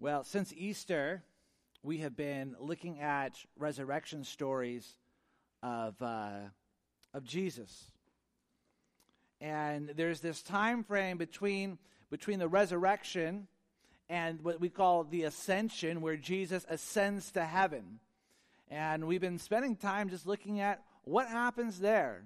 Well, since Easter, we have been looking at resurrection stories of, uh, of Jesus. And there's this time frame between, between the resurrection and what we call the ascension, where Jesus ascends to heaven. And we've been spending time just looking at what happens there.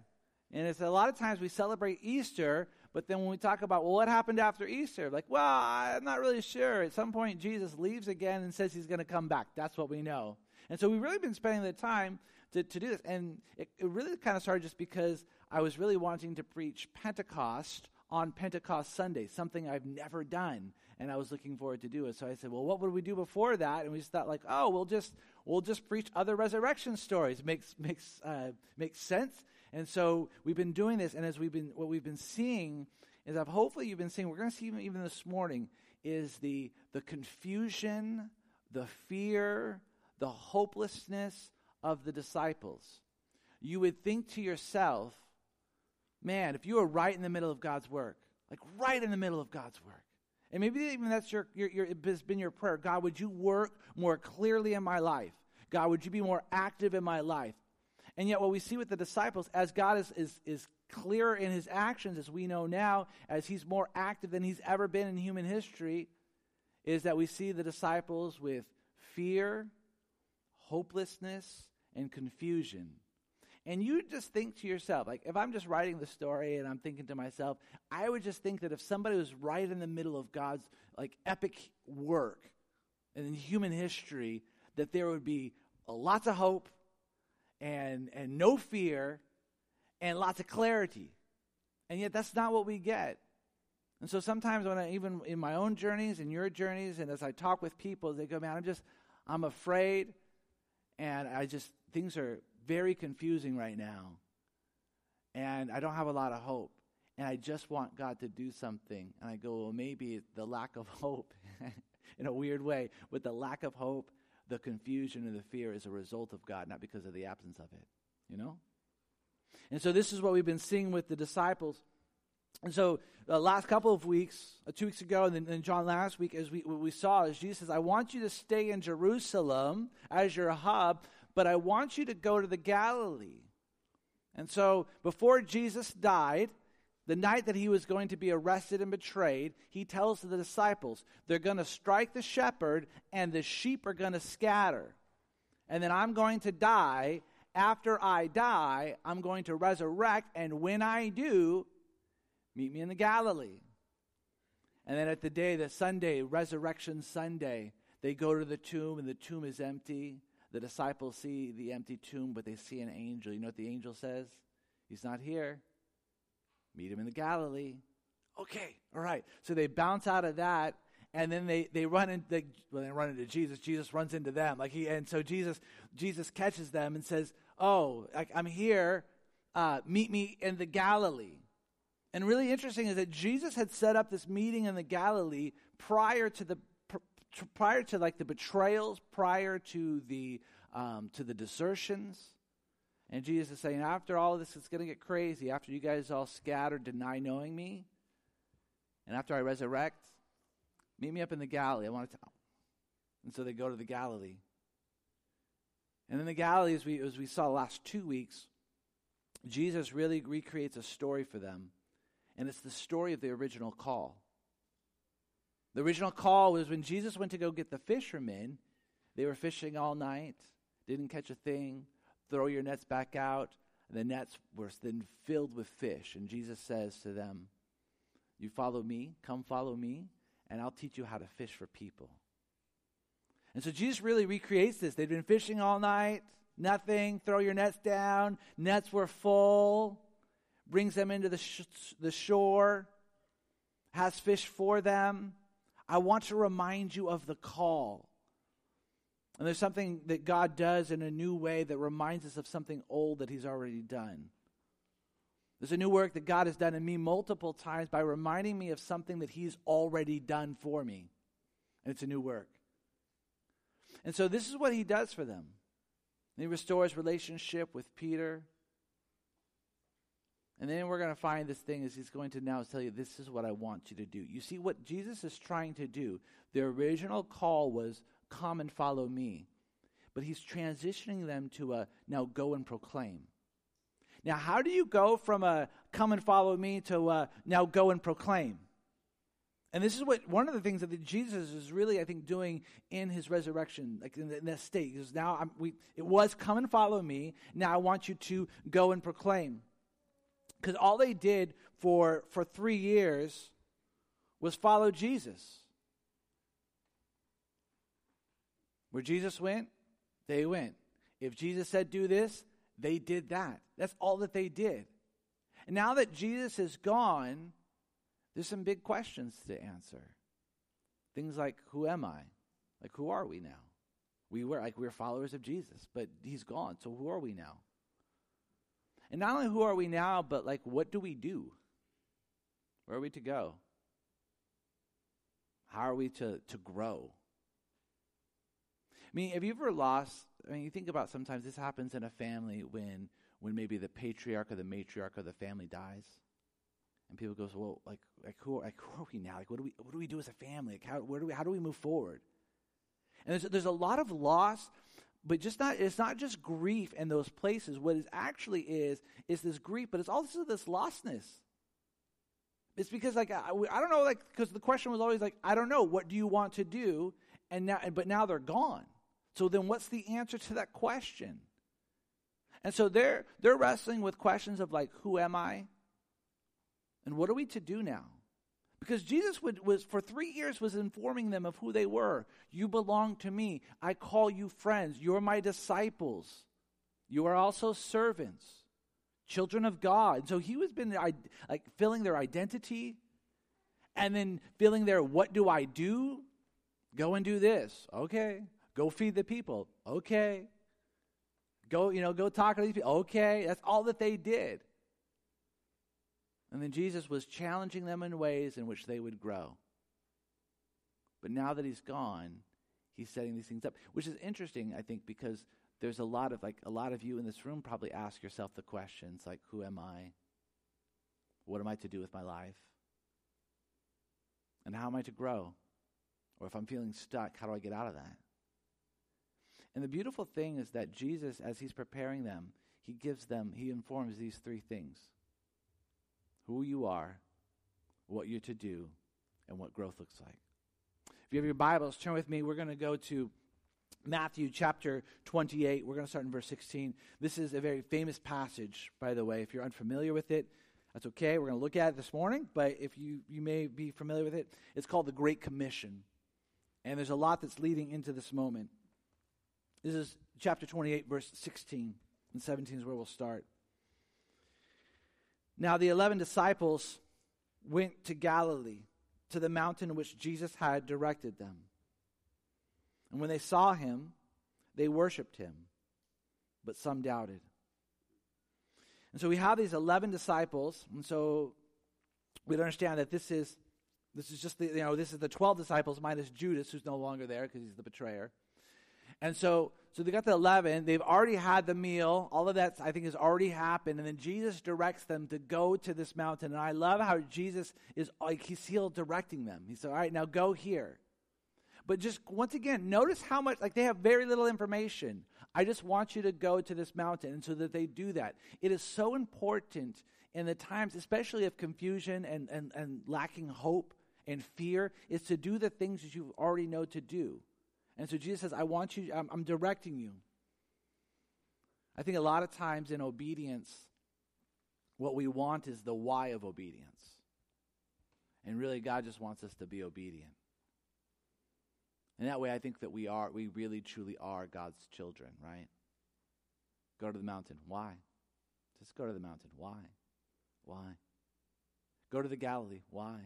And it's a lot of times we celebrate Easter, but then when we talk about, well, what happened after Easter? Like, well, I'm not really sure. At some point, Jesus leaves again and says he's going to come back. That's what we know. And so we've really been spending the time to, to do this. And it, it really kind of started just because I was really wanting to preach Pentecost on Pentecost Sunday, something I've never done, and I was looking forward to do it. So I said, "Well, what would we do before that?" And we just thought, like, "Oh, we'll just we'll just preach other resurrection stories. makes makes uh, makes sense." And so we've been doing this, and as we've been, what we've been seeing is hopefully you've been seeing, we're going to see even, even this morning, is the, the confusion, the fear, the hopelessness of the disciples. You would think to yourself, man, if you were right in the middle of God's work, like right in the middle of God's work, and maybe even that's your, your, your, it has been your prayer God, would you work more clearly in my life? God, would you be more active in my life? And yet, what we see with the disciples, as God is, is, is clearer in his actions, as we know now, as he's more active than he's ever been in human history, is that we see the disciples with fear, hopelessness, and confusion. And you just think to yourself, like if I'm just writing the story and I'm thinking to myself, I would just think that if somebody was right in the middle of God's like epic work in human history, that there would be lots of hope, and, and no fear and lots of clarity. And yet, that's not what we get. And so sometimes, when I, even in my own journeys and your journeys, and as I talk with people, they go, Man, I'm just, I'm afraid, and I just, things are very confusing right now. And I don't have a lot of hope. And I just want God to do something. And I go, Well, maybe the lack of hope, in a weird way, with the lack of hope the confusion and the fear is a result of God, not because of the absence of it. You know? And so this is what we've been seeing with the disciples. And so the last couple of weeks, uh, two weeks ago, and then, and John last week, as we, what we saw is Jesus says, I want you to stay in Jerusalem as your hub, but I want you to go to the Galilee. And so before Jesus died, the night that he was going to be arrested and betrayed, he tells the disciples, they're going to strike the shepherd and the sheep are going to scatter. And then I'm going to die. After I die, I'm going to resurrect. And when I do, meet me in the Galilee. And then at the day, the Sunday, Resurrection Sunday, they go to the tomb and the tomb is empty. The disciples see the empty tomb, but they see an angel. You know what the angel says? He's not here. Meet him in the Galilee. Okay, all right. So they bounce out of that, and then they, they run into they, well, they run into Jesus. Jesus runs into them. Like he and so Jesus Jesus catches them and says, "Oh, I, am here. Uh, meet me in the Galilee." And really interesting is that Jesus had set up this meeting in the Galilee prior to the pr- prior to like the betrayals, prior to the um, to the desertions. And Jesus is saying, after all of this, it's going to get crazy. After you guys all scatter, deny knowing me, and after I resurrect, meet me up in the Galilee. I want to tell. And so they go to the Galilee. And in the Galilee, as we, as we saw last two weeks, Jesus really recreates a story for them. And it's the story of the original call. The original call was when Jesus went to go get the fishermen. They were fishing all night, didn't catch a thing throw your nets back out. And the nets were then filled with fish. And Jesus says to them, You follow me, come follow me, and I'll teach you how to fish for people. And so Jesus really recreates this. They'd been fishing all night, nothing, throw your nets down, nets were full, brings them into the, sh- the shore, has fish for them. I want to remind you of the call. And there's something that God does in a new way that reminds us of something old that He's already done. There's a new work that God has done in me multiple times by reminding me of something that He's already done for me. And it's a new work. And so this is what He does for them. He restores relationship with Peter. And then we're going to find this thing is he's going to now tell you, this is what I want you to do. You see what Jesus is trying to do. The original call was, come and follow me. But he's transitioning them to a, now go and proclaim. Now, how do you go from a come and follow me to a, now go and proclaim? And this is what one of the things that Jesus is really, I think, doing in his resurrection, like in, the, in this state. Is now I'm, we, it was come and follow me. Now I want you to go and proclaim. Because all they did for, for three years was follow Jesus. Where Jesus went, they went. If Jesus said do this, they did that. That's all that they did. And now that Jesus is gone, there's some big questions to answer. Things like, who am I? Like, who are we now? We were like we are followers of Jesus, but he's gone. So who are we now? And not only who are we now, but like what do we do? Where are we to go? How are we to, to grow? I mean, have you ever lost? I mean, you think about sometimes this happens in a family when when maybe the patriarch or the matriarch of the family dies, and people go, "Well, like, like who, like who are we now? Like, what do we, what do we do as a family? Like, how, where do we, how do we move forward?" And there's there's a lot of loss but just not it's not just grief in those places what it actually is is this grief but it's also this lostness it's because like i, I don't know like because the question was always like i don't know what do you want to do and now but now they're gone so then what's the answer to that question and so they're they're wrestling with questions of like who am i and what are we to do now because Jesus would, was, for three years, was informing them of who they were. You belong to me. I call you friends. You're my disciples. You are also servants, children of God. So he was been like filling their identity, and then filling their what do I do? Go and do this. Okay. Go feed the people. Okay. Go, you know, go talk to these people. Okay. That's all that they did. And then Jesus was challenging them in ways in which they would grow. But now that he's gone, he's setting these things up, which is interesting, I think, because there's a lot of like a lot of you in this room probably ask yourself the questions like who am I? What am I to do with my life? And how am I to grow? Or if I'm feeling stuck, how do I get out of that? And the beautiful thing is that Jesus as he's preparing them, he gives them, he informs these three things who you are, what you're to do, and what growth looks like. If you have your Bibles, turn with me. We're going to go to Matthew chapter 28. We're going to start in verse 16. This is a very famous passage, by the way. If you're unfamiliar with it, that's okay. We're going to look at it this morning, but if you, you may be familiar with it, it's called the Great Commission. And there's a lot that's leading into this moment. This is chapter 28, verse 16 and 17 is where we'll start. Now the eleven disciples went to Galilee, to the mountain which Jesus had directed them. And when they saw him, they worshiped him, but some doubted. And so we have these 11 disciples, and so we understand that this is this is just the you know this is the 12 disciples minus Judas who's no longer there because he's the betrayer. And so so they got the 11. They've already had the meal. All of that, I think, has already happened. And then Jesus directs them to go to this mountain. And I love how Jesus is like, he's still directing them. He said, All right, now go here. But just once again, notice how much, like, they have very little information. I just want you to go to this mountain. And so that they do that. It is so important in the times, especially of confusion and, and, and lacking hope and fear, is to do the things that you already know to do. And so Jesus says, I want you, I'm, I'm directing you. I think a lot of times in obedience, what we want is the why of obedience. And really, God just wants us to be obedient. And that way, I think that we are, we really truly are God's children, right? Go to the mountain. Why? Just go to the mountain. Why? Why? Go to the Galilee. Why?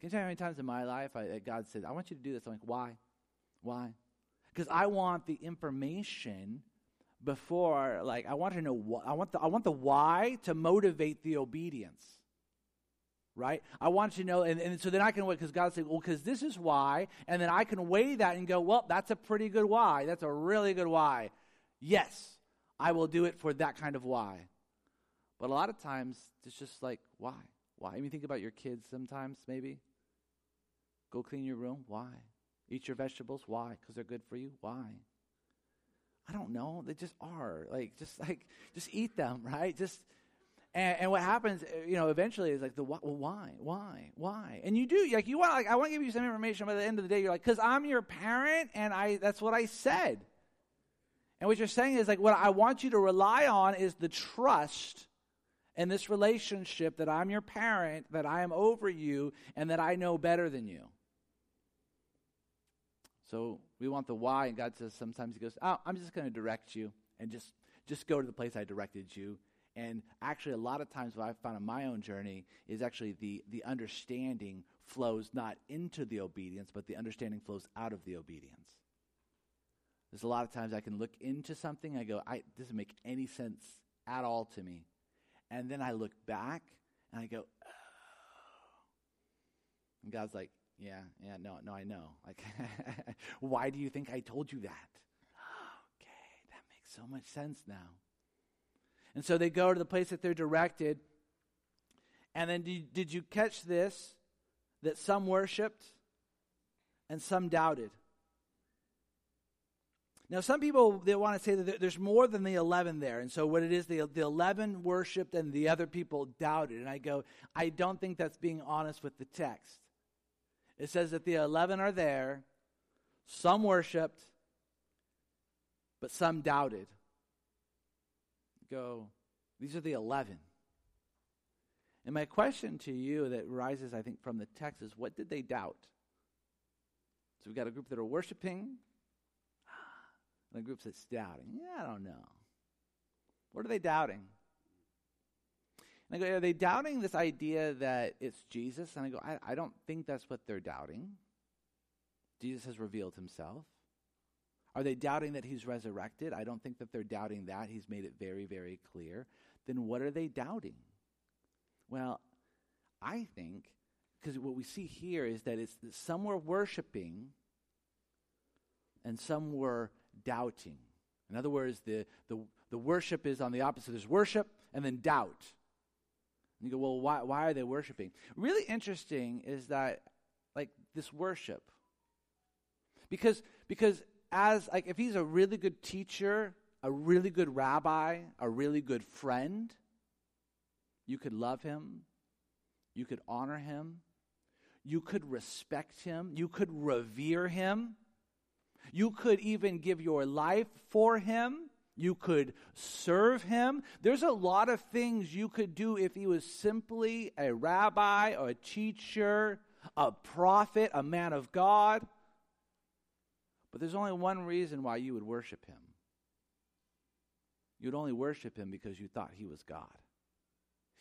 Can you tell me how many times in my life I, God said, I want you to do this? I'm like, why? Why? Because I want the information before, like, I want to know what, I want the, I want the why to motivate the obedience. Right? I want to know, and, and so then I can wait because God said, well, because this is why, and then I can weigh that and go, well, that's a pretty good why. That's a really good why. Yes, I will do it for that kind of why. But a lot of times, it's just like, why? Why? I mean, think about your kids sometimes, maybe. Go clean your room. Why? Eat your vegetables. Why? Because they're good for you. Why? I don't know. They just are. Like, just like, just eat them, right? Just, and, and what happens, uh, you know, eventually is like the well, why, why, why? And you do like you want like I want to give you some information. But at the end of the day, you're like, because I'm your parent, and I that's what I said. And what you're saying is like, what I want you to rely on is the trust in this relationship that I'm your parent, that I am over you, and that I know better than you. So we want the why, and God says sometimes He goes, "Oh, I'm just going to direct you, and just just go to the place I directed you." And actually, a lot of times, what I've found in my own journey is actually the the understanding flows not into the obedience, but the understanding flows out of the obedience. There's a lot of times I can look into something, I go, "I doesn't make any sense at all to me," and then I look back and I go, "Oh," and God's like, yeah, yeah, no, no, I know. Like, why do you think I told you that? Okay, that makes so much sense now. And so they go to the place that they're directed. And then did, did you catch this? That some worshiped and some doubted. Now, some people they want to say that there's more than the eleven there, and so what it is, the the eleven worshipped and the other people doubted. And I go, I don't think that's being honest with the text. It says that the 11 are there, some worshiped, but some doubted. Go, these are the 11. And my question to you that rises, I think, from the text is what did they doubt? So we've got a group that are worshiping and a group that's doubting. Yeah, I don't know. What are they doubting? And I go, are they doubting this idea that it's Jesus? And I go, I, I don't think that's what they're doubting. Jesus has revealed himself. Are they doubting that he's resurrected? I don't think that they're doubting that. He's made it very, very clear. Then what are they doubting? Well, I think, because what we see here is that it's that some were worshiping and some were doubting. In other words, the, the, the worship is on the opposite. There's worship and then doubt. And you go, well, why, why are they worshiping? Really interesting is that, like, this worship. Because, because as, like, if he's a really good teacher, a really good rabbi, a really good friend, you could love him, you could honor him, you could respect him, you could revere him, you could even give your life for him. You could serve him. There's a lot of things you could do if he was simply a rabbi or a teacher, a prophet, a man of God. But there's only one reason why you would worship him. You'd only worship him because you thought he was God.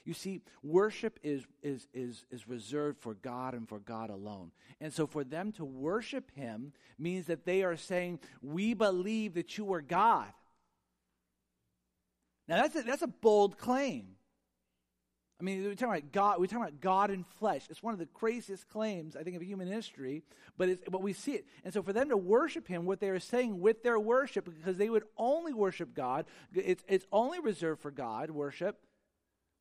You see, worship is, is, is, is reserved for God and for God alone. And so for them to worship him means that they are saying, We believe that you are God. Now that's a, that's a bold claim. I mean, we're talking about God. We're talking about God in flesh. It's one of the craziest claims I think of human history, but it's, but we see it. And so, for them to worship Him, what they are saying with their worship, because they would only worship God, it's it's only reserved for God worship.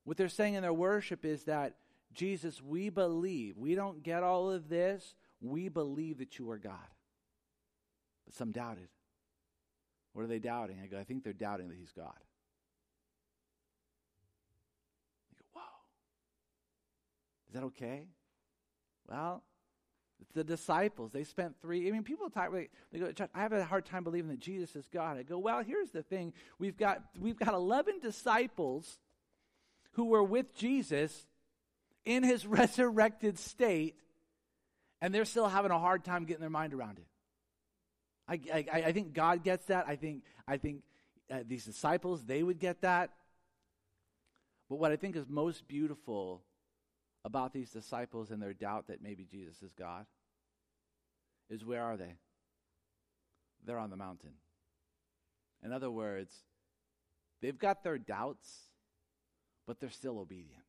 What they're saying in their worship is that Jesus, we believe. We don't get all of this. We believe that you are God. But some doubted. What are they doubting? I go, I think they're doubting that He's God. Is that okay? Well, the disciples, they spent three. I mean, people talk. They go, I have a hard time believing that Jesus is God. I go, well, here's the thing: we've got we've got eleven disciples who were with Jesus in his resurrected state, and they're still having a hard time getting their mind around it. I, I, I think God gets that. I think I think uh, these disciples they would get that. But what I think is most beautiful about these disciples and their doubt that maybe Jesus is God is where are they? They're on the mountain. In other words, they've got their doubts, but they're still obedient.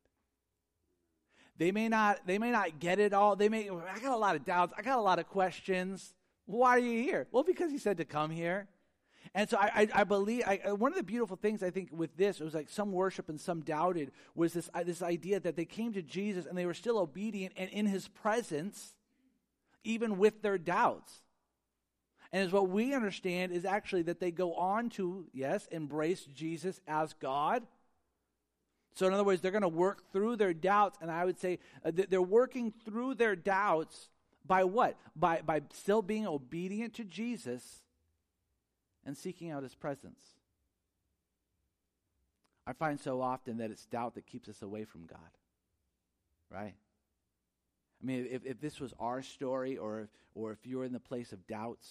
They may not they may not get it all. They may I got a lot of doubts. I got a lot of questions. Why are you here? Well, because he said to come here. And so I, I, I believe I, one of the beautiful things I think with this it was like some worship and some doubted was this uh, this idea that they came to Jesus and they were still obedient and in His presence, even with their doubts. And as what we understand is actually that they go on to yes embrace Jesus as God. So in other words, they're going to work through their doubts, and I would say uh, they're working through their doubts by what? By by still being obedient to Jesus and seeking out his presence. I find so often that it's doubt that keeps us away from God. Right? I mean, if, if this was our story, or, or if you're in the place of doubts,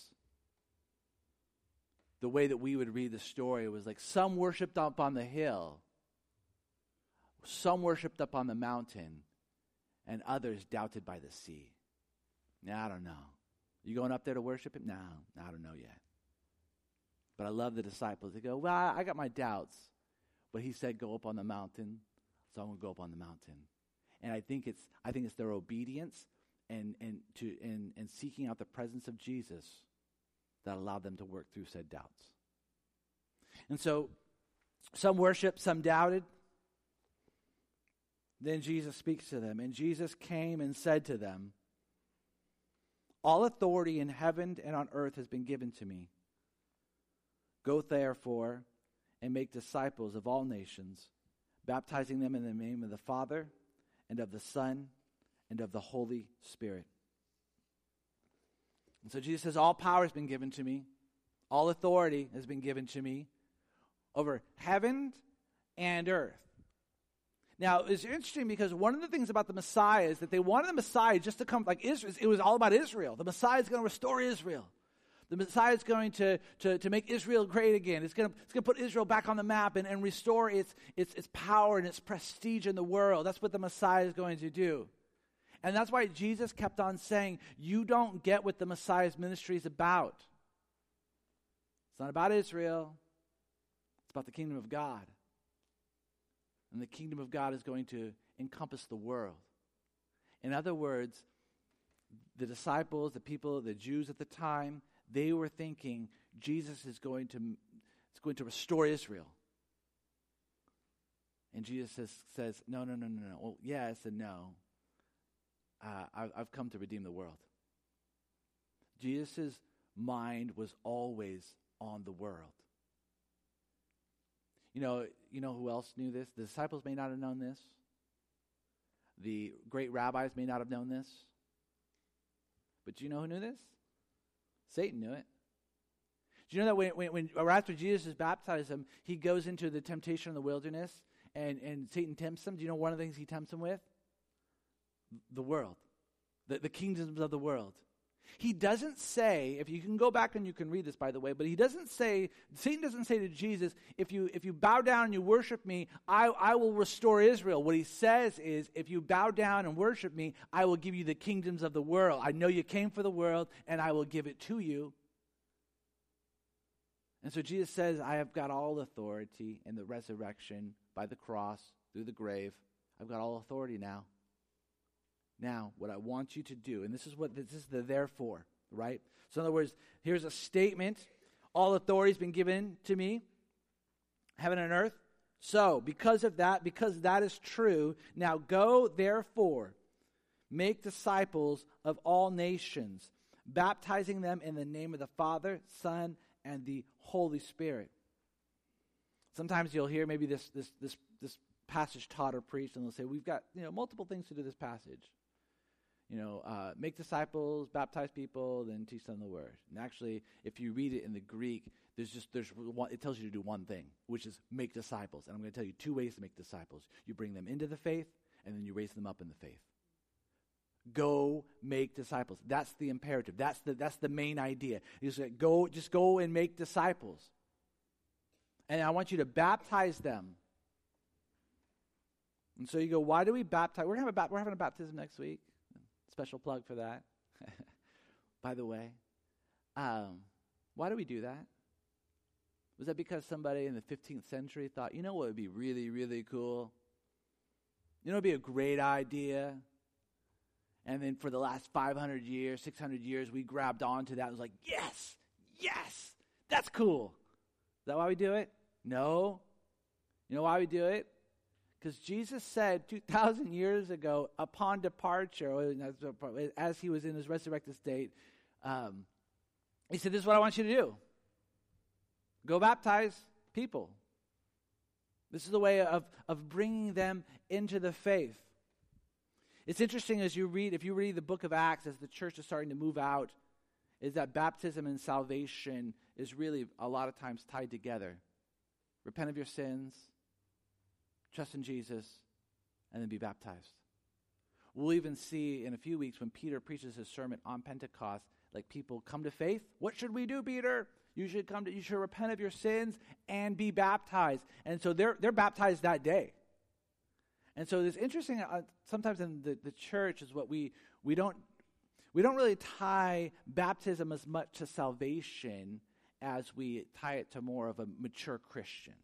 the way that we would read the story was like some worshiped up on the hill, some worshiped up on the mountain, and others doubted by the sea. Now, I don't know. You going up there to worship him? No, I don't know yet. But I love the disciples. They go, Well, I got my doubts. But he said, Go up on the mountain. So I'm going to go up on the mountain. And I think it's, I think it's their obedience and, and, to, and, and seeking out the presence of Jesus that allowed them to work through said doubts. And so some worshiped, some doubted. Then Jesus speaks to them. And Jesus came and said to them, All authority in heaven and on earth has been given to me. Go therefore and make disciples of all nations, baptizing them in the name of the Father and of the Son and of the Holy Spirit. And so Jesus says, All power has been given to me, all authority has been given to me over heaven and earth. Now, it's interesting because one of the things about the Messiah is that they wanted the Messiah just to come like Israel. It was all about Israel. The Messiah is going to restore Israel. The Messiah is going to, to, to make Israel great again. It's going to, it's going to put Israel back on the map and, and restore its, its, its power and its prestige in the world. That's what the Messiah is going to do. And that's why Jesus kept on saying, You don't get what the Messiah's ministry is about. It's not about Israel, it's about the kingdom of God. And the kingdom of God is going to encompass the world. In other words, the disciples, the people, the Jews at the time, they were thinking Jesus is going to, is going to restore Israel. And Jesus says, says no, no, no, no, no. Well, yes and no. Uh, I, I've come to redeem the world. Jesus' mind was always on the world. You know, you know who else knew this? The disciples may not have known this. The great rabbis may not have known this. But you know who knew this? Satan knew it. Do you know that when, when, when after Jesus is baptized him, he goes into the temptation in the wilderness and, and Satan tempts him? Do you know one of the things he tempts him with? The world, the, the kingdoms of the world. He doesn't say, if you can go back and you can read this, by the way, but he doesn't say, Satan doesn't say to Jesus, if you, if you bow down and you worship me, I, I will restore Israel. What he says is, if you bow down and worship me, I will give you the kingdoms of the world. I know you came for the world, and I will give it to you. And so Jesus says, I have got all authority in the resurrection, by the cross, through the grave. I've got all authority now. Now, what I want you to do, and this is what this is the therefore, right? So, in other words, here's a statement all authority has been given to me, heaven and earth. So, because of that, because that is true, now go therefore, make disciples of all nations, baptizing them in the name of the Father, Son, and the Holy Spirit. Sometimes you'll hear maybe this this this this passage taught or preached, and they'll say, We've got you know multiple things to do this passage you know, uh, make disciples, baptize people, then teach them the word. And actually, if you read it in the Greek, there's just there's one, it tells you to do one thing, which is make disciples. And I'm going to tell you two ways to make disciples. You bring them into the faith, and then you raise them up in the faith. Go make disciples. That's the imperative. That's the that's the main idea. You say, go, just go and make disciples. And I want you to baptize them. And so you go, why do we baptize? We're, having a, we're having a baptism next week. Special plug for that. By the way, um, why do we do that? Was that because somebody in the 15th century thought, you know what would be really, really cool? You know, it'd be a great idea. And then for the last 500 years, 600 years, we grabbed onto that. It was like, yes, yes, that's cool. Is that why we do it? No. You know why we do it? Because Jesus said 2,000 years ago, upon departure, as he was in his resurrected state, um, he said, This is what I want you to do go baptize people. This is the way of, of bringing them into the faith. It's interesting as you read, if you read the book of Acts, as the church is starting to move out, is that baptism and salvation is really a lot of times tied together. Repent of your sins, trust in Jesus, and then be baptized. We'll even see in a few weeks when Peter preaches his sermon on Pentecost, like people come to faith. What should we do, Peter? You should come to, you should repent of your sins and be baptized. And so they're, they're baptized that day. And so it's interesting, uh, sometimes in the, the church is what we, we don't, we don't really tie baptism as much to salvation as we tie it to more of a mature Christian.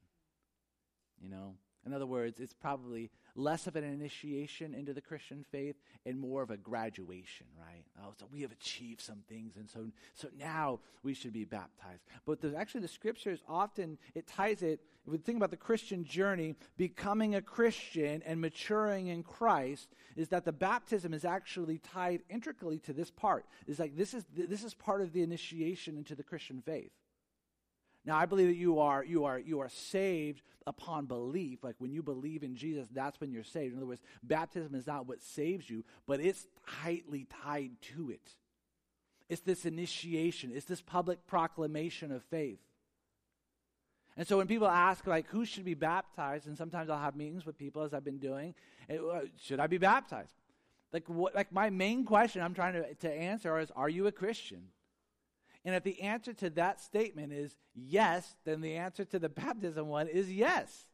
You know? In other words, it's probably less of an initiation into the Christian faith and more of a graduation, right? Oh, so we have achieved some things, and so so now we should be baptized. But the, actually, the scriptures often it ties it. If we think about the Christian journey, becoming a Christian and maturing in Christ, is that the baptism is actually tied intricately to this part. It's like this is this is part of the initiation into the Christian faith. Now, I believe that you are, you are, you are saved upon belief. Like when you believe in Jesus, that's when you're saved. In other words, baptism is not what saves you, but it's tightly tied to it. It's this initiation, it's this public proclamation of faith. And so when people ask, like, who should be baptized, and sometimes I'll have meetings with people as I've been doing, uh, should I be baptized? Like, what, like my main question I'm trying to, to answer is, are you a Christian? And if the answer to that statement is yes, then the answer to the baptism one is yes.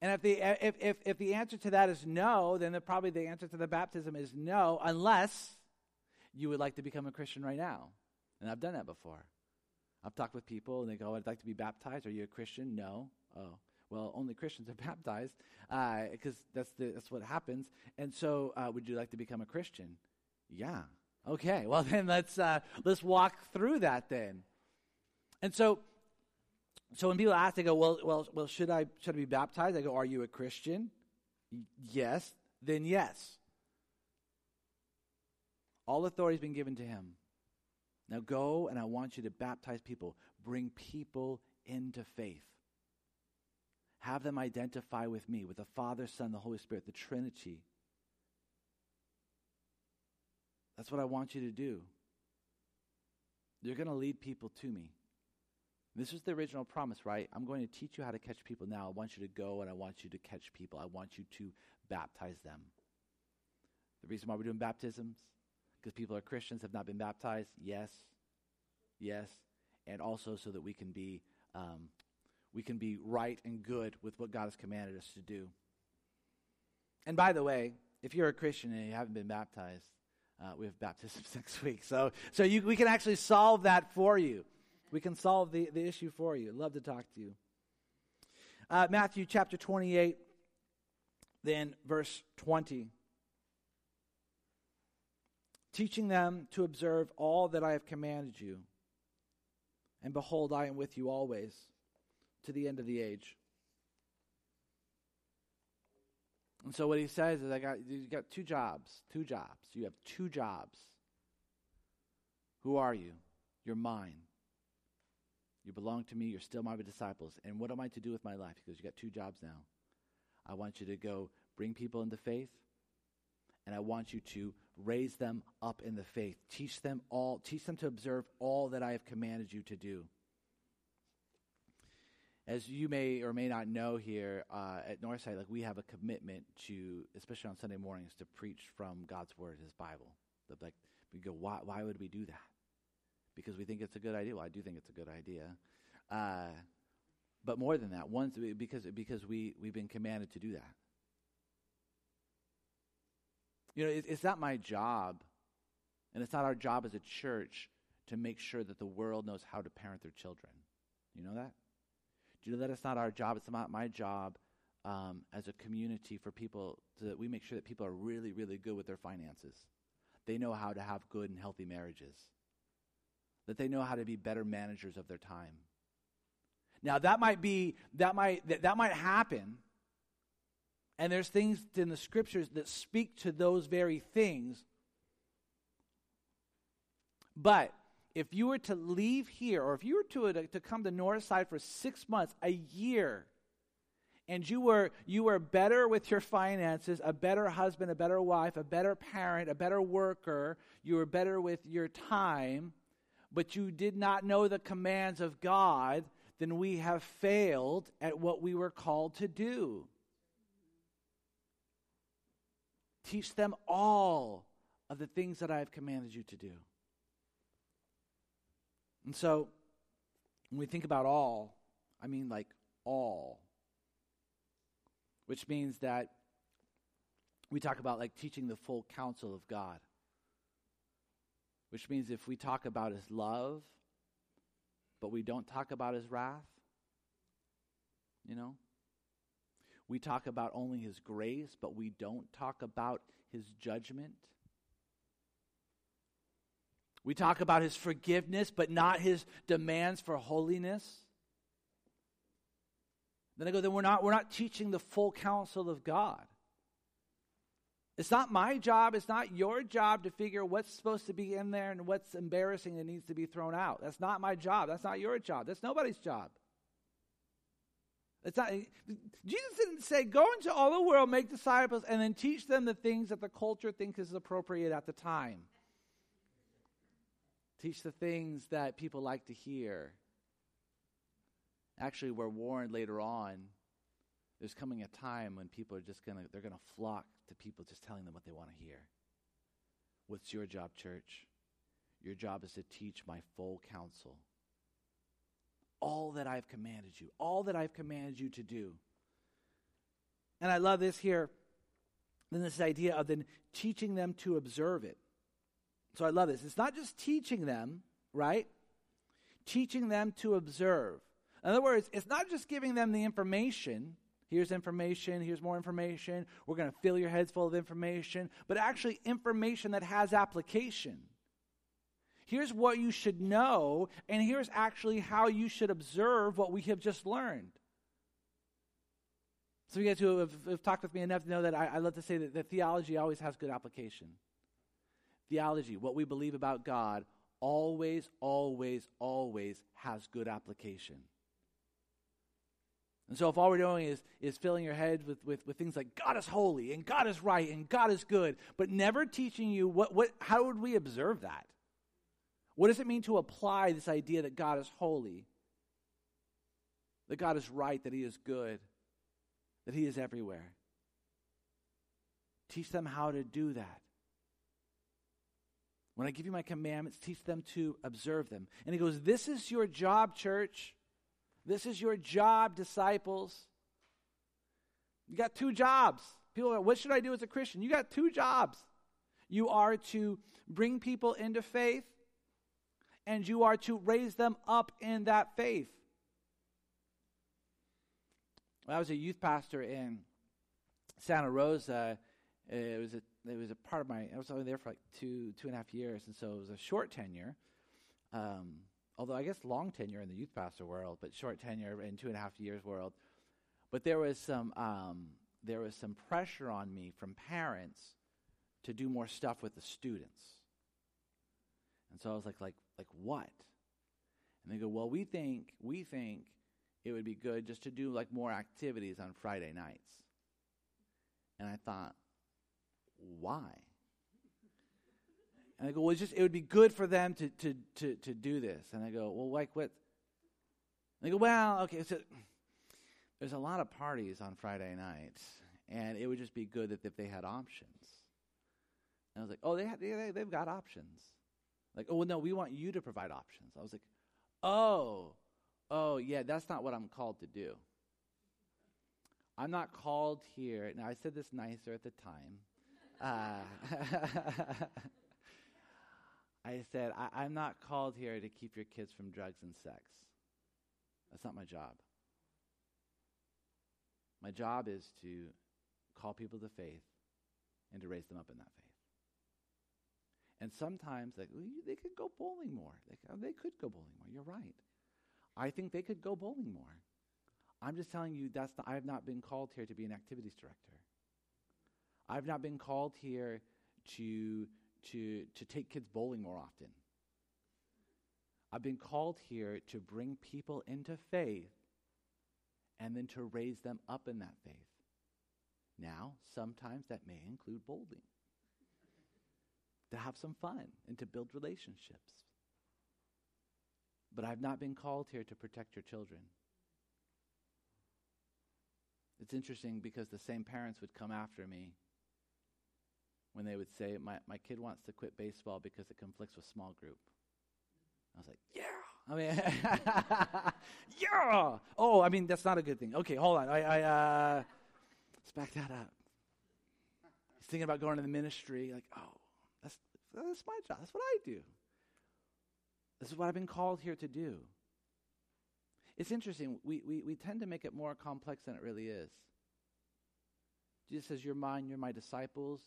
And if the, if, if, if the answer to that is no, then the, probably the answer to the baptism is no, unless you would like to become a Christian right now. And I've done that before. I've talked with people and they go, I'd like to be baptized. Are you a Christian? No. Oh, well, only Christians are baptized because uh, that's, that's what happens. And so, uh, would you like to become a Christian? Yeah. Okay, well then let's uh, let's walk through that then. And so, so when people ask, they go, "Well, well, well, should I should I be baptized?" I go, "Are you a Christian?" yes. Then yes. All authority has been given to him. Now go, and I want you to baptize people. Bring people into faith. Have them identify with me, with the Father, Son, the Holy Spirit, the Trinity. That's what I want you to do. You're going to lead people to me. This was the original promise, right? I'm going to teach you how to catch people now. I want you to go and I want you to catch people. I want you to baptize them. The reason why we're doing baptisms, because people are Christians, have not been baptized. Yes, yes, and also so that we can be um, we can be right and good with what God has commanded us to do. And by the way, if you're a Christian and you haven't been baptized, uh, we have baptisms next week. So, so you, we can actually solve that for you. We can solve the, the issue for you. Love to talk to you. Uh, Matthew chapter 28, then verse 20. Teaching them to observe all that I have commanded you. And behold, I am with you always to the end of the age. And so what he says is, I got you got two jobs, two jobs. You have two jobs. Who are you? You're mine. You belong to me. You're still my disciples. And what am I to do with my life? Because you got two jobs now. I want you to go bring people into faith, and I want you to raise them up in the faith. Teach them all. Teach them to observe all that I have commanded you to do. As you may or may not know here uh, at Northside, like we have a commitment to, especially on Sunday mornings, to preach from God's Word, His Bible. Like we go, why, why would we do that? Because we think it's a good idea. Well, I do think it's a good idea. Uh, but more than that, once because because we we've been commanded to do that. You know, it, it's not my job, and it's not our job as a church to make sure that the world knows how to parent their children. You know that? You know that it's not our job? It's not my job um, as a community for people so that we make sure that people are really, really good with their finances. They know how to have good and healthy marriages. That they know how to be better managers of their time. Now that might be that might that, that might happen. And there's things in the scriptures that speak to those very things. But if you were to leave here, or if you were to, uh, to come to Northside for six months, a year, and you were you were better with your finances, a better husband, a better wife, a better parent, a better worker, you were better with your time, but you did not know the commands of God, then we have failed at what we were called to do. Teach them all of the things that I have commanded you to do. And so, when we think about all, I mean like all which means that we talk about like teaching the full counsel of God. Which means if we talk about his love, but we don't talk about his wrath, you know? We talk about only his grace, but we don't talk about his judgment. We talk about his forgiveness, but not his demands for holiness. Then I go, then we're not, we're not teaching the full counsel of God. It's not my job, it's not your job to figure what's supposed to be in there and what's embarrassing that needs to be thrown out. That's not my job. That's not your job. That's nobody's job. It's not Jesus didn't say, go into all the world, make disciples, and then teach them the things that the culture thinks is appropriate at the time. Teach the things that people like to hear. Actually, we're warned later on there's coming a time when people are just going to they're going to flock to people just telling them what they want to hear. What's your job, church? Your job is to teach my full counsel. All that I've commanded you, all that I've commanded you to do. And I love this here. Then this idea of then teaching them to observe it. So I love this. It's not just teaching them, right? Teaching them to observe. In other words, it's not just giving them the information. Here's information, here's more information. We're going to fill your heads full of information, but actually information that has application. Here's what you should know, and here's actually how you should observe what we have just learned. So, you guys who have, have talked with me enough to know that I, I love to say that theology always has good application. Theology, what we believe about God, always, always, always has good application. And so if all we're doing is, is filling your head with, with, with things like God is holy and God is right and God is good, but never teaching you what, what how would we observe that? What does it mean to apply this idea that God is holy? That God is right, that He is good, that He is everywhere. Teach them how to do that. When I give you my commandments, teach them to observe them. And he goes, This is your job, church. This is your job, disciples. You got two jobs. People are, what should I do as a Christian? You got two jobs. You are to bring people into faith, and you are to raise them up in that faith. When I was a youth pastor in Santa Rosa, it was a it was a part of my. I was only there for like two two and a half years, and so it was a short tenure. Um, although I guess long tenure in the youth pastor world, but short tenure in two and a half years world. But there was some um, there was some pressure on me from parents to do more stuff with the students. And so I was like, like, like what? And they go, well, we think we think it would be good just to do like more activities on Friday nights. And I thought, why? And I go, well, it's just, it would be good for them to, to, to, to do this. And I go, well, like what? And they go, well, okay, so there's a lot of parties on Friday nights, and it would just be good that if they had options. And I was like, oh, they, have, they, they've got options. Like, oh, well, no, we want you to provide options. I was like, oh, oh, yeah, that's not what I'm called to do. I'm not called here. Now, I said this nicer at the time. Uh, I said, I, am not called here to keep your kids from drugs and sex. That's not my job. My job is to call people to faith and to raise them up in that faith. And sometimes, like, they could go bowling more. They, they could go bowling more. You're right. I think they could go bowling more. I'm just telling you that's I have not been called here to be an activities director. I've not been called here to to to take kids bowling more often. I've been called here to bring people into faith and then to raise them up in that faith. Now, sometimes that may include bowling, to have some fun and to build relationships. But I've not been called here to protect your children. It's interesting because the same parents would come after me when they would say, my, my kid wants to quit baseball because it conflicts with small group. I was like, yeah. I mean, yeah. Oh, I mean, that's not a good thing. Okay, hold on. I, I uh, let's back that up. He's thinking about going to the ministry. Like, oh, that's that's my job. That's what I do. This is what I've been called here to do. It's interesting. We, we, we tend to make it more complex than it really is. Jesus says, You're mine, you're my disciples.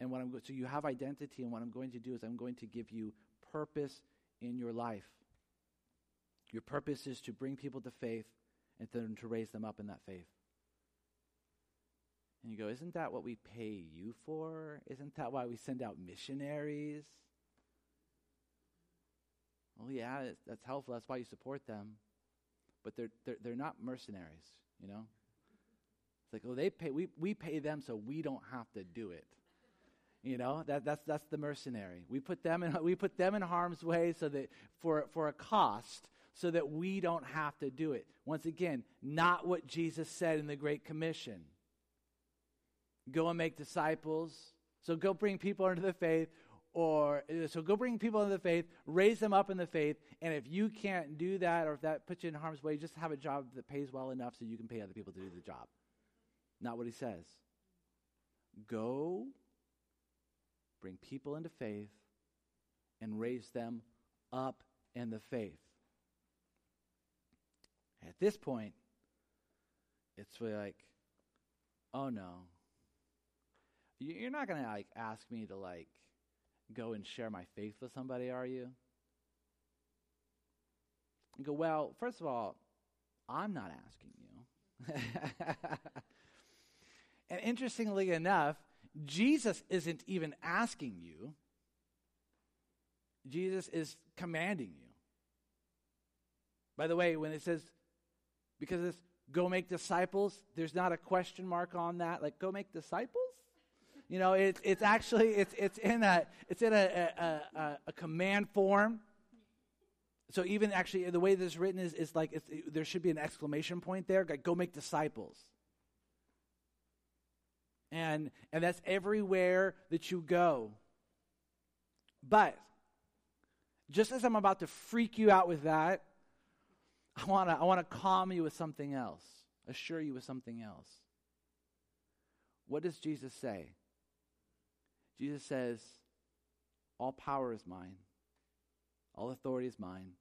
And what I'm so you have identity, and what I'm going to do is I'm going to give you purpose in your life. Your purpose is to bring people to faith and then to raise them up in that faith. And you go, Isn't that what we pay you for? Isn't that why we send out missionaries? Well, yeah, that's helpful. That's why you support them. But they're, they're, they're not mercenaries, you know? It's like, oh, they pay, we, we pay them so we don't have to do it. You know, that, that's, that's the mercenary. We put, them in, we put them in harm's way so that for, for a cost so that we don't have to do it. Once again, not what Jesus said in the Great Commission. Go and make disciples. So go bring people into the faith or uh, so go bring people into the faith, raise them up in the faith, and if you can't do that or if that puts you in harm's way, just have a job that pays well enough so you can pay other people to do the job. Not what he says. Go bring people into faith and raise them up in the faith. At this point, it's really like, oh no. You're not going to like ask me to like go and share my faith with somebody, are you? You go, well, first of all, I'm not asking you. and interestingly enough, Jesus isn't even asking you, Jesus is commanding you. By the way, when it says, because it's go make disciples, there's not a question mark on that, like go make disciples? You know, it's it's actually it's it's in a it's in a a, a, a command form. So even actually the way this is written is is like it, there should be an exclamation point there. Like, go make disciples. And and that's everywhere that you go. But just as I'm about to freak you out with that, I want to I want to calm you with something else. Assure you with something else. What does Jesus say? Jesus says, All power is mine, all authority is mine.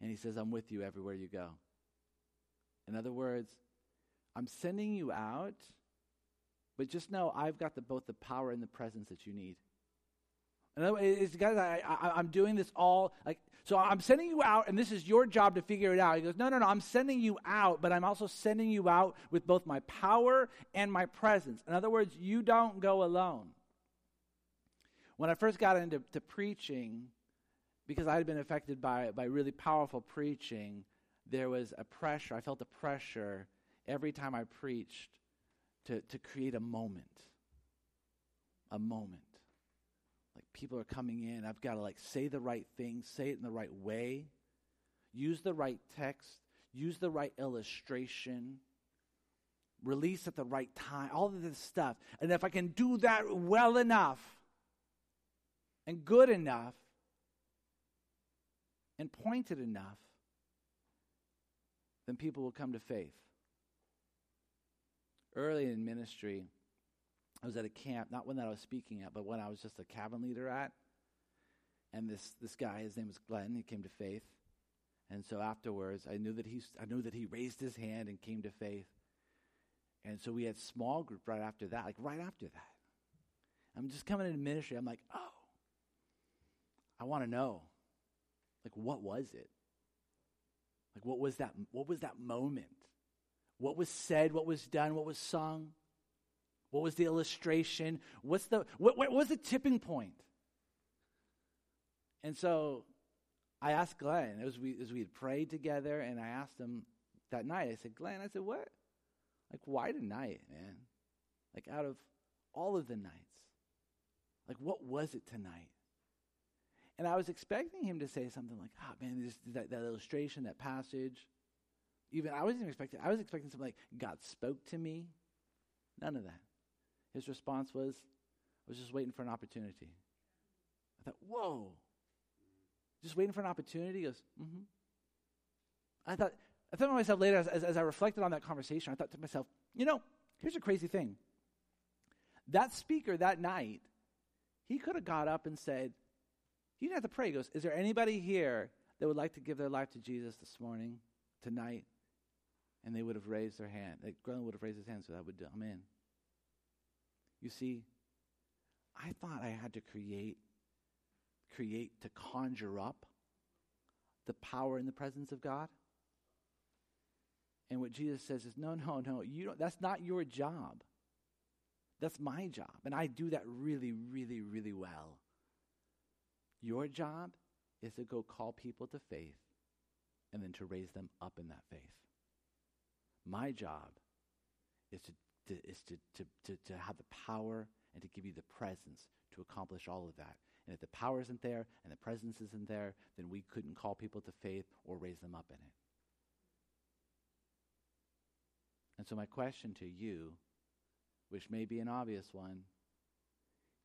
And he says, I'm with you everywhere you go. In other words, I'm sending you out, but just know I've got the, both the power and the presence that you need. Other words, guys, I, I, I'm doing this all like so. I'm sending you out, and this is your job to figure it out. He goes, no, no, no. I'm sending you out, but I'm also sending you out with both my power and my presence. In other words, you don't go alone. When I first got into preaching, because I had been affected by, by really powerful preaching, there was a pressure. I felt a pressure every time I preached to, to create a moment. A moment. Like people are coming in, I've got to like say the right thing, say it in the right way, use the right text, use the right illustration, release at the right time, all of this stuff. And if I can do that well enough and good enough and pointed enough, then people will come to faith. Early in ministry, I was at a camp, not one that I was speaking at, but one I was just a cabin leader at. And this, this guy, his name was Glenn, he came to faith. And so afterwards, I knew that he, I knew that he raised his hand and came to faith. And so we had small group right after that, like right after that. I'm just coming into ministry. I'm like, oh, I want to know. Like, what was it? Like what was that what was that moment? What was said, what was done, what was sung? What was the illustration? What's the what, what was the tipping point? And so I asked Glenn as we as we had prayed together, and I asked him that night. I said, Glenn, I said, what? Like, why tonight, man? Like, out of all of the nights, like, what was it tonight? And I was expecting him to say something like, "Ah, oh, man, this, that, that illustration, that passage." Even I wasn't expecting. I was expecting something like, "God spoke to me." None of that. His response was, "I was just waiting for an opportunity." I thought, "Whoa." Just waiting for an opportunity. He goes, mm-hmm. I thought, I thought to myself later as, as, as I reflected on that conversation, I thought to myself, you know, here's a crazy thing. That speaker that night, he could have got up and said, he didn't have to pray. He goes, Is there anybody here that would like to give their life to Jesus this morning, tonight? And they would have raised their hand. Like Glenn would have raised his hand, so that would I'm in. You see, I thought I had to create create to conjure up the power and the presence of God. And what Jesus says is, no, no, no, you don't, that's not your job. That's my job. And I do that really, really, really well. Your job is to go call people to faith and then to raise them up in that faith. My job is to, to is to, to, to, to have the power and to give you the presence to accomplish all of that. And if the power isn't there and the presence isn't there, then we couldn't call people to faith or raise them up in it. And so, my question to you, which may be an obvious one,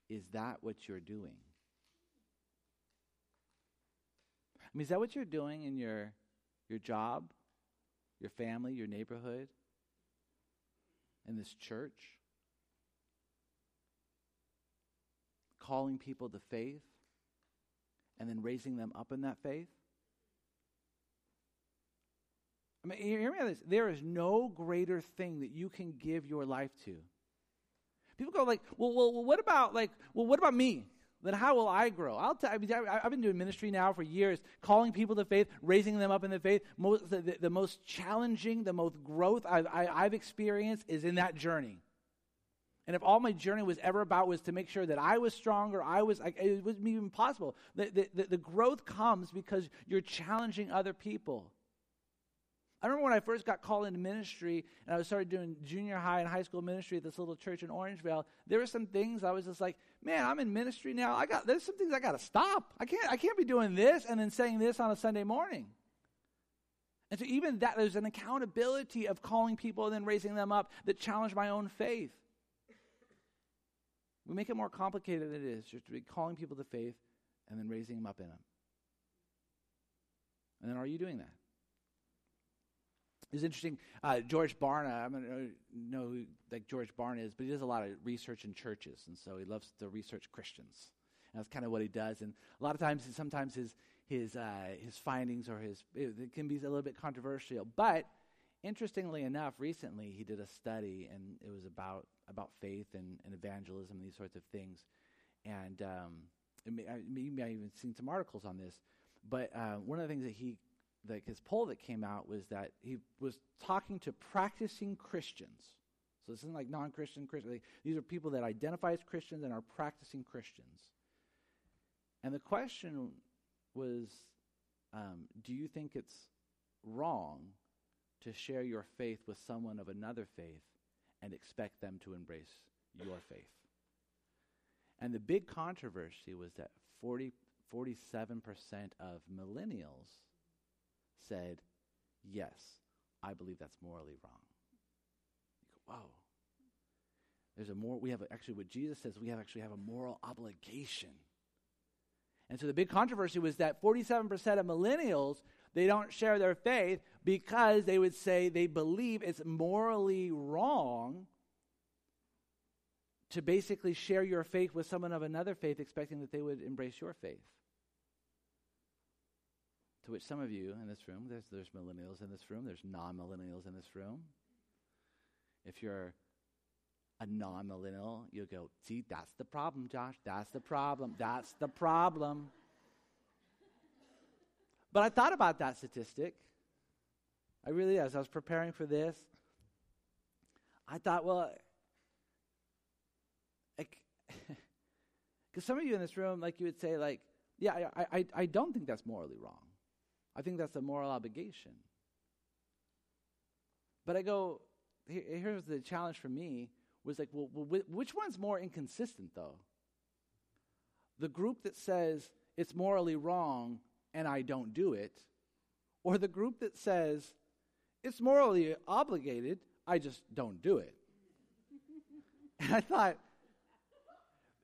is that what you're doing? I mean, is that what you're doing in your, your job, your family, your neighborhood, and this church? calling people to faith and then raising them up in that faith? I mean, hear me on this. There is no greater thing that you can give your life to. People go like, well, well, well what about like, well, what about me? Then how will I grow? I'll tell. I mean, I've been doing ministry now for years, calling people to faith, raising them up in the faith. Most, the, the, the most challenging, the most growth I've, I, have i experienced is in that journey. And if all my journey was ever about was to make sure that I was stronger, I was, like, it wouldn't even possible. The, the, the growth comes because you're challenging other people. I remember when I first got called into ministry and I started doing junior high and high school ministry at this little church in Orangevale. There were some things I was just like, man, I'm in ministry now. I got there's some things I got to stop. I can't I can't be doing this and then saying this on a Sunday morning. And so even that there's an accountability of calling people and then raising them up that challenge my own faith. We make it more complicated than it is, just to be calling people to faith and then raising them up in them. And then are you doing that? It's interesting. Uh, George Barna, I don't know who like George Barna is, but he does a lot of research in churches, and so he loves to research Christians. And that's kind of what he does. And a lot of times, sometimes his his uh, his findings or his it can be a little bit controversial. But interestingly enough, recently he did a study, and it was about about faith and, and evangelism and these sorts of things. And um, may, I, maybe I even seen some articles on this. But uh, one of the things that he, like his poll that came out was that he was talking to practicing Christians. So this isn't like non-Christian Christians. Like, these are people that identify as Christians and are practicing Christians. And the question was, um, do you think it's wrong to share your faith with someone of another faith and expect them to embrace your faith. And the big controversy was that 40, 47% of millennials said, Yes, I believe that's morally wrong. You go, Whoa. There's a more, we have actually what Jesus says, we have actually have a moral obligation. And so the big controversy was that 47% of millennials they don't share their faith because they would say they believe it's morally wrong to basically share your faith with someone of another faith, expecting that they would embrace your faith. To which some of you in this room, there's, there's millennials in this room, there's non millennials in this room. If you're a non millennial, you'll go, see, that's the problem, Josh. That's the problem. That's the problem. But I thought about that statistic. I really, as I was preparing for this, I thought, well, like, because some of you in this room, like you would say, like, yeah, I, I, I don't think that's morally wrong. I think that's a moral obligation. But I go, here, here's the challenge for me was like, well, well, which one's more inconsistent, though? The group that says it's morally wrong and I don't do it, or the group that says it's morally obligated, I just don't do it. and I thought,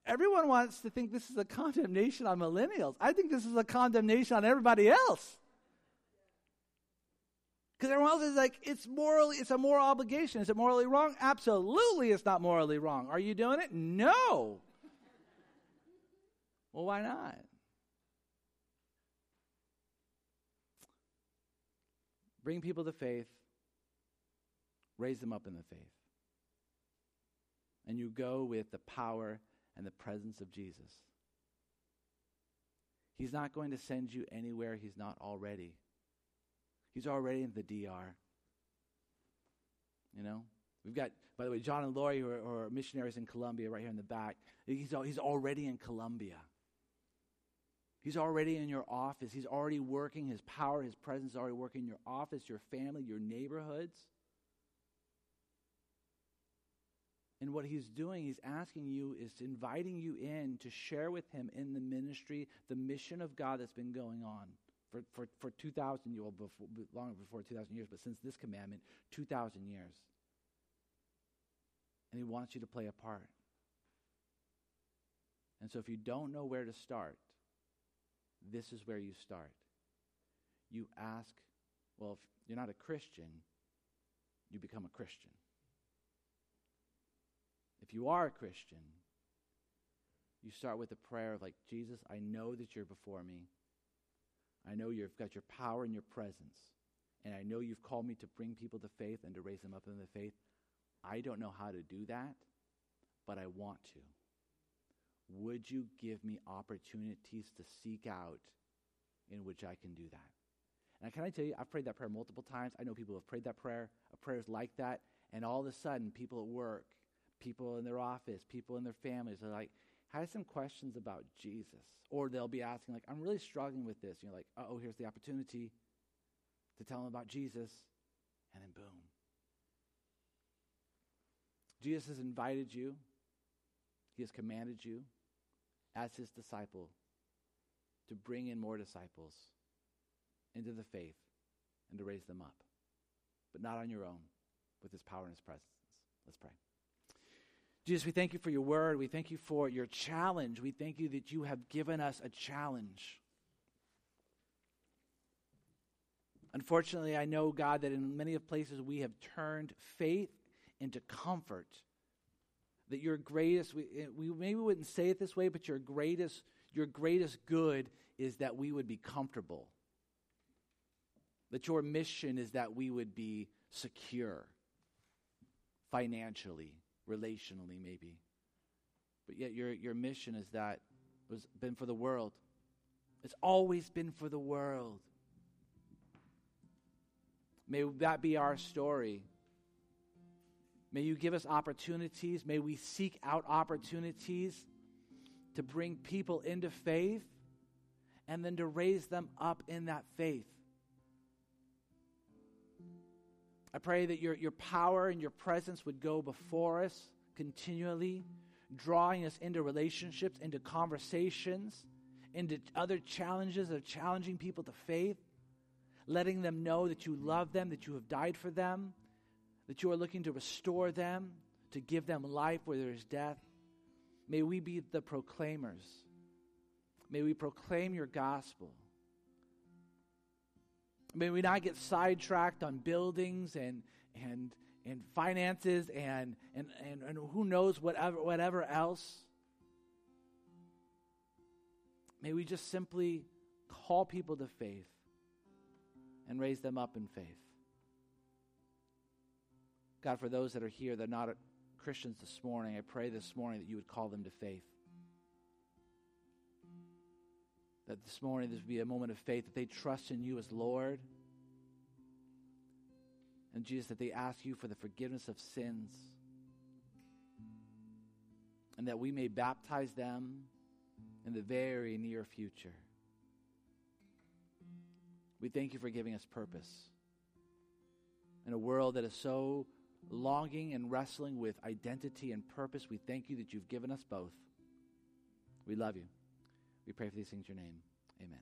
everyone wants to think this is a condemnation on millennials. I think this is a condemnation on everybody else. Because everyone else is like, it's morally, it's a moral obligation. Is it morally wrong? Absolutely, it's not morally wrong. Are you doing it? No. well, why not? Bring people to faith, raise them up in the faith. And you go with the power and the presence of Jesus. He's not going to send you anywhere he's not already. He's already in the DR. You know? We've got, by the way, John and Lori, who are, who are missionaries in Colombia, right here in the back. He's, he's already in Colombia. He's already in your office. He's already working. His power, His presence is already working in your office, your family, your neighborhoods. And what He's doing, He's asking you, is inviting you in to share with Him in the ministry, the mission of God that's been going on for, for, for 2,000 years, before, long before 2,000 years, but since this commandment, 2,000 years. And He wants you to play a part. And so if you don't know where to start, this is where you start. You ask, well, if you're not a Christian, you become a Christian. If you are a Christian, you start with a prayer of like, Jesus, I know that you're before me. I know you've got your power and your presence. And I know you've called me to bring people to faith and to raise them up in the faith. I don't know how to do that, but I want to. Would you give me opportunities to seek out in which I can do that? And can I tell you, I've prayed that prayer multiple times. I know people have prayed that prayer, uh, prayers like that, and all of a sudden, people at work, people in their office, people in their families are like, Have some questions about Jesus. Or they'll be asking, like, I'm really struggling with this. And you're like, oh, here's the opportunity to tell them about Jesus. And then boom. Jesus has invited you, He has commanded you as his disciple to bring in more disciples into the faith and to raise them up. But not on your own, with his power and his presence. Let's pray. Jesus, we thank you for your word. We thank you for your challenge. We thank you that you have given us a challenge. Unfortunately, I know, God, that in many of places we have turned faith into comfort that your greatest we, eh, we maybe wouldn't say it this way but your greatest your greatest good is that we would be comfortable that your mission is that we would be secure financially relationally maybe but yet your your mission is that was been for the world it's always been for the world may that be our story May you give us opportunities. May we seek out opportunities to bring people into faith and then to raise them up in that faith. I pray that your, your power and your presence would go before us continually, drawing us into relationships, into conversations, into other challenges of challenging people to faith, letting them know that you love them, that you have died for them, that you are looking to restore them, to give them life where there is death. May we be the proclaimers. May we proclaim your gospel. May we not get sidetracked on buildings and, and, and finances and, and, and, and who knows whatever, whatever else. May we just simply call people to faith and raise them up in faith. God, for those that are here that are not Christians this morning, I pray this morning that you would call them to faith. That this morning this would be a moment of faith, that they trust in you as Lord. And Jesus, that they ask you for the forgiveness of sins. And that we may baptize them in the very near future. We thank you for giving us purpose. In a world that is so longing and wrestling with identity and purpose, we thank you that you've given us both. We love you. We pray for these things in your name. Amen.